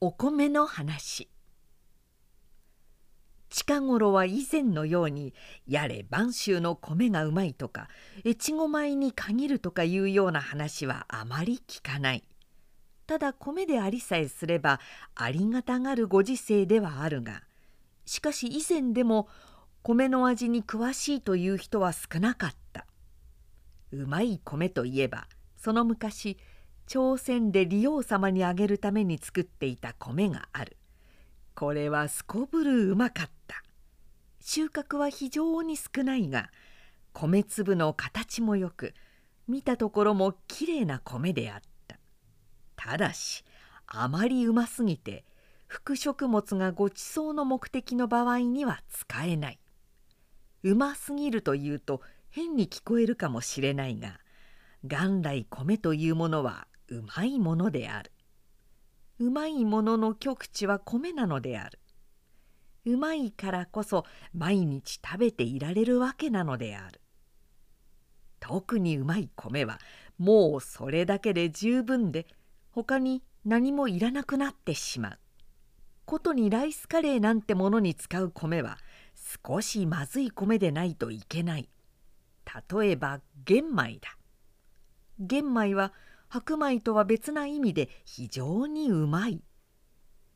お米の話。近頃は以前のようにやれ播州の米がうまいとか越後米に限るとかいうような話はあまり聞かない。ただ米でありさえすればありがたがるご時世ではあるがしかし以前でも米の味に詳しいという人は少なかった。うまい米といえばその昔朝鮮で利王様にあげるために作っていた米がある。これはすこぶるうまかった。収穫は非常に少ないが米粒の形もよく見たところもきれいな米であった。ただしあまりうますぎて副食物がごちそうの目的の場合には使えない。うますぎるというと変に聞こえるかもしれないが元来米というものはうまいものである。うまいものの極地は米なのである。うまいからこそ毎日食べていられるわけなのである。特にうまい米はもうそれだけで十分で他に何もいらなくなってしまう。ことにライスカレーなんてものに使う米は少しまずい米でないといけない。例えば玄米だ。玄米は白米とは別な意味で非常にうまい。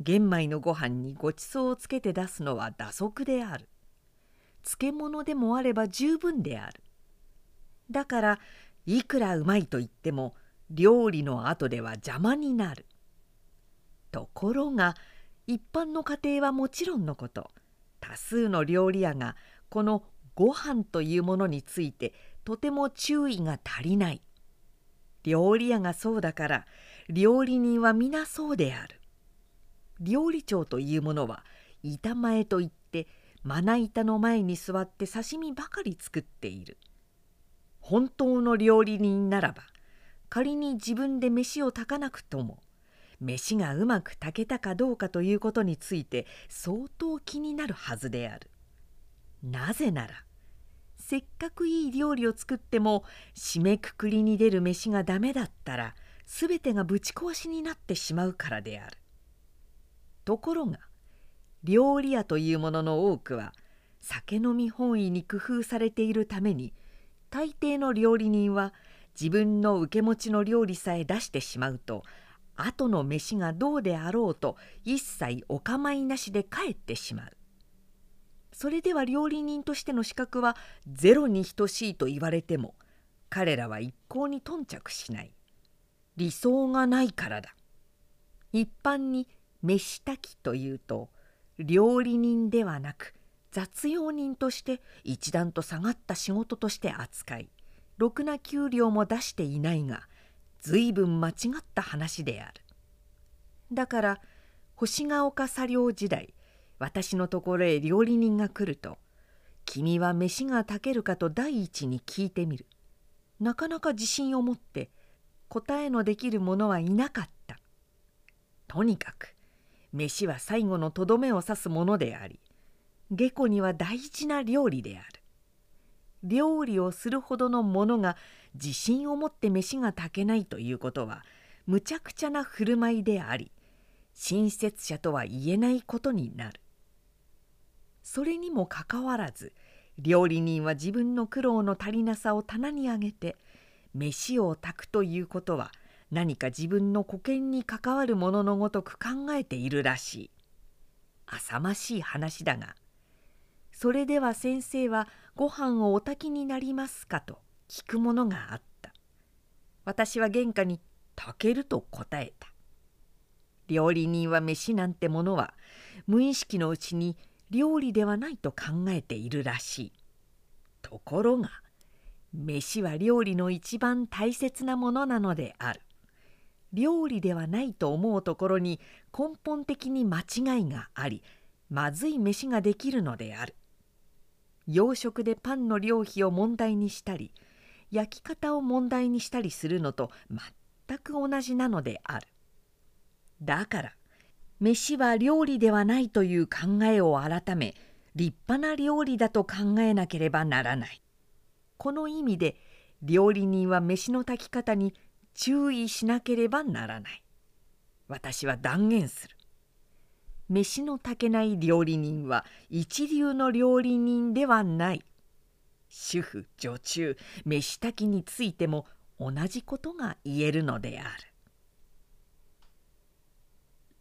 玄米のご飯にごちそうをつけて出すのは打足である。漬物でもあれば十分である。だからいくらうまいと言っても料理の後では邪魔になる。ところが一般の家庭はもちろんのこと多数の料理屋がこのご飯というものについてとても注意が足りない。料理屋がそうだから料理人は皆そうである料理長というものは板前といってまな板の前に座って刺身ばかり作っている本当の料理人ならば仮に自分で飯を炊かなくとも飯がうまく炊けたかどうかということについて相当気になるはずである。なぜならせっかくいい料理を作っても締めくくりに出る飯がダメだったら全てがぶち壊しになってしまうからである。ところが料理屋というものの多くは酒飲み本位に工夫されているために大抵の料理人は自分の受け持ちの料理さえ出してしまうと後の飯がどうであろうと一切お構いなしで帰ってしまう。それでは料理人としての資格はゼロに等しいと言われても彼らは一向に頓着しない。理想がないからだ。一般に飯炊きというと料理人ではなく雑用人として一段と下がった仕事として扱いろくな給料も出していないが随分間違った話である。だから星ヶ丘作業時代私のところへ料理人が来ると「君は飯が炊けるか?」と第一に聞いてみる。なかなか自信を持って答えのできる者はいなかった。とにかく飯は最後のとどめを刺すものであり下戸には大事な料理である。料理をするほどの者が自信を持って飯が炊けないということはむちゃくちゃな振る舞いであり親切者とは言えないことになる。それにもかかわらず料理人は自分の苦労の足りなさを棚に上げて飯を炊くということは何か自分の保険に関わるもののごとく考えているらしい。浅ましい話だが「それでは先生はご飯をお炊きになりますか?」と聞くものがあった。私は玄関に「炊ける」と答えた。料理人は飯なんてものは無意識のうちに料理ではないと考えているらしい。ところが飯は料理の一番大切なものなのである。料理ではないと思うところに根本的に間違いがありまずい飯ができるのである。洋食でパンの料費を問題にしたり焼き方を問題にしたりするのと全く同じなのである。だから飯は料理ではないという考えを改め立派な料理だと考えなければならない。この意味で料理人は飯の炊き方に注意しなければならない。私は断言する。飯の炊けない料理人は一流の料理人ではない主婦女中飯炊きについても同じことが言えるのである